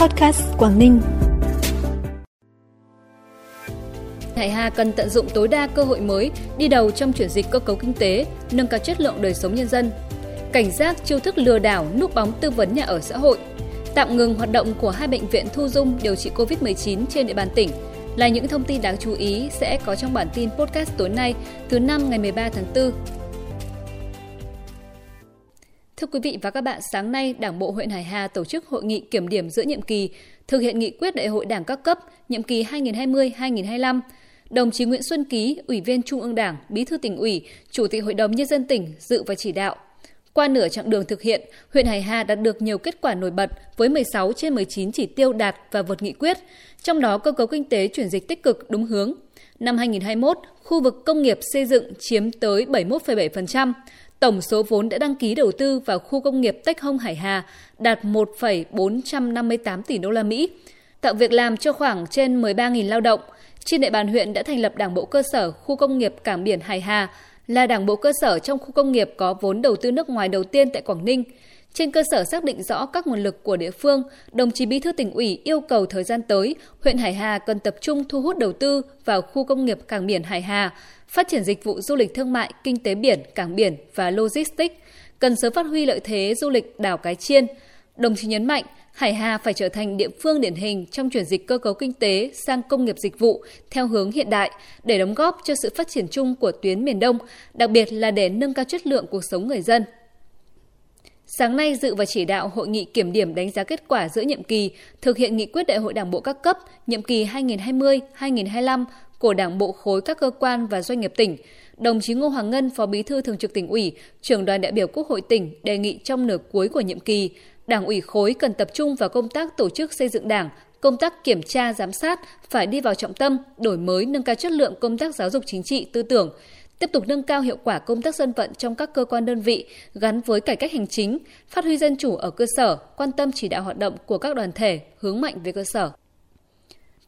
Podcast Quảng Ninh. Hải Hà cần tận dụng tối đa cơ hội mới, đi đầu trong chuyển dịch cơ cấu kinh tế, nâng cao chất lượng đời sống nhân dân. Cảnh giác chiêu thức lừa đảo, núp bóng tư vấn nhà ở xã hội. Tạm ngừng hoạt động của hai bệnh viện thu dung điều trị COVID-19 trên địa bàn tỉnh là những thông tin đáng chú ý sẽ có trong bản tin podcast tối nay thứ năm ngày 13 tháng 4 Thưa quý vị và các bạn, sáng nay Đảng bộ huyện Hải Hà tổ chức hội nghị kiểm điểm giữa nhiệm kỳ, thực hiện nghị quyết đại hội Đảng các cấp nhiệm kỳ 2020-2025. Đồng chí Nguyễn Xuân Ký, Ủy viên Trung ương Đảng, Bí thư tỉnh ủy, Chủ tịch Hội đồng Nhân dân tỉnh dự và chỉ đạo. Qua nửa chặng đường thực hiện, huyện Hải Hà đạt được nhiều kết quả nổi bật với 16 trên 19 chỉ tiêu đạt và vượt nghị quyết, trong đó cơ cấu kinh tế chuyển dịch tích cực đúng hướng. Năm 2021, khu vực công nghiệp xây dựng chiếm tới 71,7%, Tổng số vốn đã đăng ký đầu tư vào khu công nghiệp Tech Hông Hải Hà đạt 1,458 tỷ đô la Mỹ, tạo việc làm cho khoảng trên 13.000 lao động. Trên địa bàn huyện đã thành lập Đảng bộ cơ sở khu công nghiệp Cảng biển Hải Hà, là đảng bộ cơ sở trong khu công nghiệp có vốn đầu tư nước ngoài đầu tiên tại Quảng Ninh. Trên cơ sở xác định rõ các nguồn lực của địa phương, đồng chí Bí thư tỉnh ủy yêu cầu thời gian tới, huyện Hải Hà cần tập trung thu hút đầu tư vào khu công nghiệp cảng biển Hải Hà, phát triển dịch vụ du lịch thương mại, kinh tế biển, cảng biển và logistics, cần sớm phát huy lợi thế du lịch đảo Cái Chiên. Đồng chí nhấn mạnh, Hải Hà phải trở thành địa phương điển hình trong chuyển dịch cơ cấu kinh tế sang công nghiệp dịch vụ theo hướng hiện đại để đóng góp cho sự phát triển chung của tuyến miền Đông, đặc biệt là để nâng cao chất lượng cuộc sống người dân. Sáng nay dự và chỉ đạo hội nghị kiểm điểm đánh giá kết quả giữa nhiệm kỳ thực hiện nghị quyết đại hội Đảng bộ các cấp nhiệm kỳ 2020-2025 của Đảng bộ khối các cơ quan và doanh nghiệp tỉnh, đồng chí Ngô Hoàng Ngân, Phó Bí thư Thường trực tỉnh ủy, trưởng đoàn đại biểu Quốc hội tỉnh đề nghị trong nửa cuối của nhiệm kỳ, Đảng ủy khối cần tập trung vào công tác tổ chức xây dựng Đảng, công tác kiểm tra giám sát phải đi vào trọng tâm, đổi mới nâng cao chất lượng công tác giáo dục chính trị tư tưởng, tiếp tục nâng cao hiệu quả công tác dân vận trong các cơ quan đơn vị gắn với cải cách hành chính, phát huy dân chủ ở cơ sở, quan tâm chỉ đạo hoạt động của các đoàn thể hướng mạnh về cơ sở.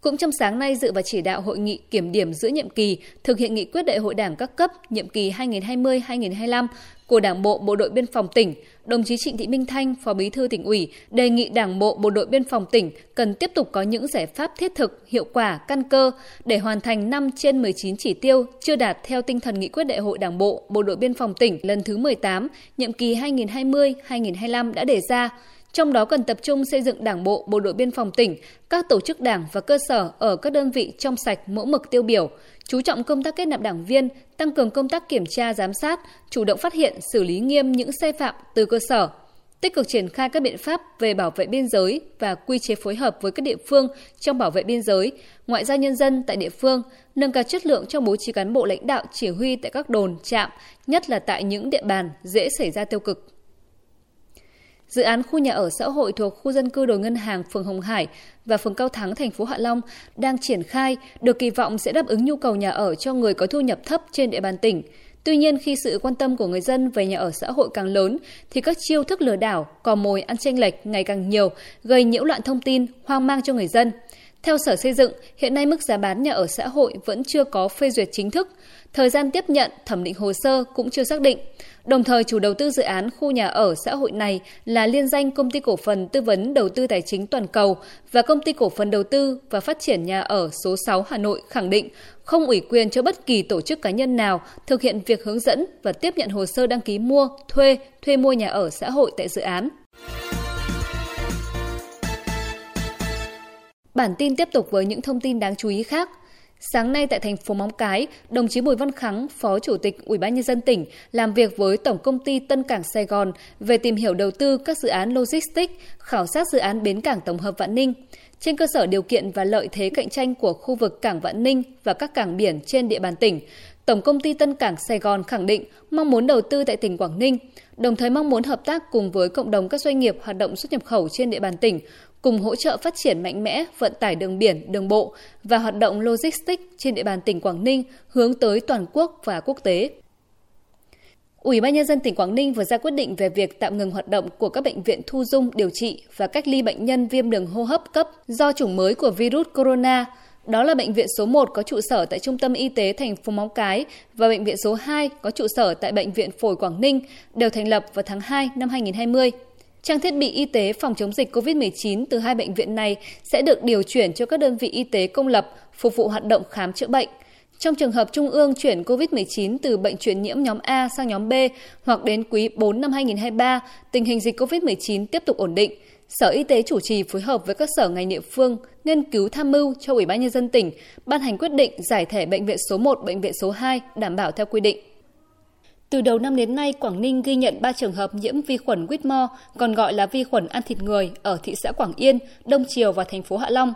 Cũng trong sáng nay dự và chỉ đạo hội nghị kiểm điểm giữa nhiệm kỳ thực hiện nghị quyết đại hội Đảng các cấp nhiệm kỳ 2020-2025 của Đảng bộ Bộ đội Biên phòng tỉnh, đồng chí Trịnh Thị Minh Thanh, Phó Bí thư tỉnh ủy, đề nghị Đảng bộ Bộ đội Biên phòng tỉnh cần tiếp tục có những giải pháp thiết thực, hiệu quả, căn cơ để hoàn thành 5 trên 19 chỉ tiêu chưa đạt theo tinh thần nghị quyết đại hội Đảng bộ Bộ đội Biên phòng tỉnh lần thứ 18, nhiệm kỳ 2020-2025 đã đề ra trong đó cần tập trung xây dựng Đảng bộ, Bộ đội biên phòng tỉnh, các tổ chức đảng và cơ sở ở các đơn vị trong sạch mẫu mực tiêu biểu, chú trọng công tác kết nạp đảng viên, tăng cường công tác kiểm tra giám sát, chủ động phát hiện, xử lý nghiêm những sai phạm từ cơ sở, tích cực triển khai các biện pháp về bảo vệ biên giới và quy chế phối hợp với các địa phương trong bảo vệ biên giới, ngoại giao nhân dân tại địa phương, nâng cao chất lượng trong bố trí cán bộ lãnh đạo chỉ huy tại các đồn, trạm, nhất là tại những địa bàn dễ xảy ra tiêu cực. Dự án khu nhà ở xã hội thuộc khu dân cư đồi ngân hàng phường Hồng Hải và phường Cao Thắng thành phố Hạ Long đang triển khai được kỳ vọng sẽ đáp ứng nhu cầu nhà ở cho người có thu nhập thấp trên địa bàn tỉnh. Tuy nhiên khi sự quan tâm của người dân về nhà ở xã hội càng lớn thì các chiêu thức lừa đảo, cò mồi ăn chênh lệch ngày càng nhiều, gây nhiễu loạn thông tin, hoang mang cho người dân. Theo Sở Xây dựng, hiện nay mức giá bán nhà ở xã hội vẫn chưa có phê duyệt chính thức. Thời gian tiếp nhận, thẩm định hồ sơ cũng chưa xác định. Đồng thời, chủ đầu tư dự án khu nhà ở xã hội này là liên danh Công ty Cổ phần Tư vấn Đầu tư Tài chính Toàn cầu và Công ty Cổ phần Đầu tư và Phát triển Nhà ở số 6 Hà Nội khẳng định không ủy quyền cho bất kỳ tổ chức cá nhân nào thực hiện việc hướng dẫn và tiếp nhận hồ sơ đăng ký mua, thuê, thuê mua nhà ở xã hội tại dự án. Bản tin tiếp tục với những thông tin đáng chú ý khác. Sáng nay tại thành phố Móng Cái, đồng chí Bùi Văn Khắng, Phó Chủ tịch Ủy ban nhân dân tỉnh làm việc với Tổng công ty Tân Cảng Sài Gòn về tìm hiểu đầu tư các dự án logistics, khảo sát dự án bến cảng tổng hợp Vạn Ninh. Trên cơ sở điều kiện và lợi thế cạnh tranh của khu vực cảng Vạn Ninh và các cảng biển trên địa bàn tỉnh, Tổng công ty Tân Cảng Sài Gòn khẳng định mong muốn đầu tư tại tỉnh Quảng Ninh, đồng thời mong muốn hợp tác cùng với cộng đồng các doanh nghiệp hoạt động xuất nhập khẩu trên địa bàn tỉnh, cùng hỗ trợ phát triển mạnh mẽ vận tải đường biển, đường bộ và hoạt động logistics trên địa bàn tỉnh Quảng Ninh hướng tới toàn quốc và quốc tế. Ủy ban nhân dân tỉnh Quảng Ninh vừa ra quyết định về việc tạm ngừng hoạt động của các bệnh viện thu dung điều trị và cách ly bệnh nhân viêm đường hô hấp cấp do chủng mới của virus corona. Đó là bệnh viện số 1 có trụ sở tại Trung tâm Y tế thành phố Móng Cái và bệnh viện số 2 có trụ sở tại Bệnh viện Phổi Quảng Ninh đều thành lập vào tháng 2 năm 2020. Trang thiết bị y tế phòng chống dịch COVID-19 từ hai bệnh viện này sẽ được điều chuyển cho các đơn vị y tế công lập phục vụ hoạt động khám chữa bệnh. Trong trường hợp Trung ương chuyển COVID-19 từ bệnh truyền nhiễm nhóm A sang nhóm B hoặc đến quý 4 năm 2023, tình hình dịch COVID-19 tiếp tục ổn định, Sở Y tế chủ trì phối hợp với các sở ngành địa phương nghiên cứu tham mưu cho Ủy ban nhân dân tỉnh ban hành quyết định giải thể bệnh viện số 1, bệnh viện số 2 đảm bảo theo quy định. Từ đầu năm đến nay, Quảng Ninh ghi nhận 3 trường hợp nhiễm vi khuẩn Whitmore, còn gọi là vi khuẩn ăn thịt người ở thị xã Quảng Yên, Đông Triều và thành phố Hạ Long.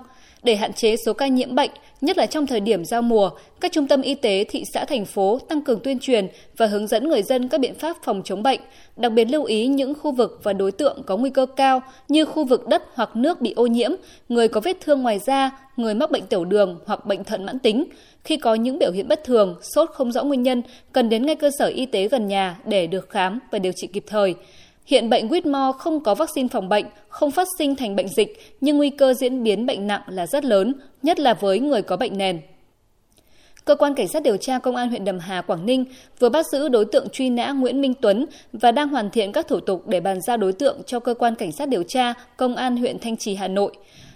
Để hạn chế số ca nhiễm bệnh, nhất là trong thời điểm giao mùa, các trung tâm y tế thị xã thành phố tăng cường tuyên truyền và hướng dẫn người dân các biện pháp phòng chống bệnh, đặc biệt lưu ý những khu vực và đối tượng có nguy cơ cao như khu vực đất hoặc nước bị ô nhiễm, người có vết thương ngoài da, người mắc bệnh tiểu đường hoặc bệnh thận mãn tính. Khi có những biểu hiện bất thường, sốt không rõ nguyên nhân, cần đến ngay cơ sở y tế gần nhà để được khám và điều trị kịp thời. Hiện bệnh Whitmore không có vaccine phòng bệnh, không phát sinh thành bệnh dịch, nhưng nguy cơ diễn biến bệnh nặng là rất lớn, nhất là với người có bệnh nền. Cơ quan Cảnh sát điều tra Công an huyện Đầm Hà, Quảng Ninh vừa bắt giữ đối tượng truy nã Nguyễn Minh Tuấn và đang hoàn thiện các thủ tục để bàn giao đối tượng cho Cơ quan Cảnh sát điều tra Công an huyện Thanh Trì, Hà Nội.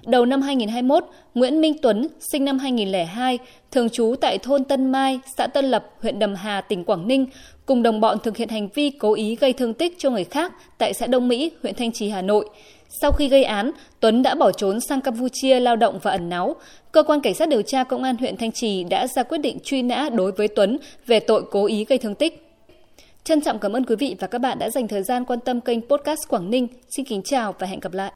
Đầu năm 2021, Nguyễn Minh Tuấn, sinh năm 2002, thường trú tại thôn Tân Mai, xã Tân Lập, huyện Đầm Hà, tỉnh Quảng Ninh, cùng đồng bọn thực hiện hành vi cố ý gây thương tích cho người khác tại xã Đông Mỹ, huyện Thanh Trì, Hà Nội. Sau khi gây án, Tuấn đã bỏ trốn sang Campuchia lao động và ẩn náu. Cơ quan Cảnh sát điều tra Công an huyện Thanh Trì đã ra quyết định truy nã đối với Tuấn về tội cố ý gây thương tích. Trân trọng cảm ơn quý vị và các bạn đã dành thời gian quan tâm kênh Podcast Quảng Ninh. Xin kính chào và hẹn gặp lại.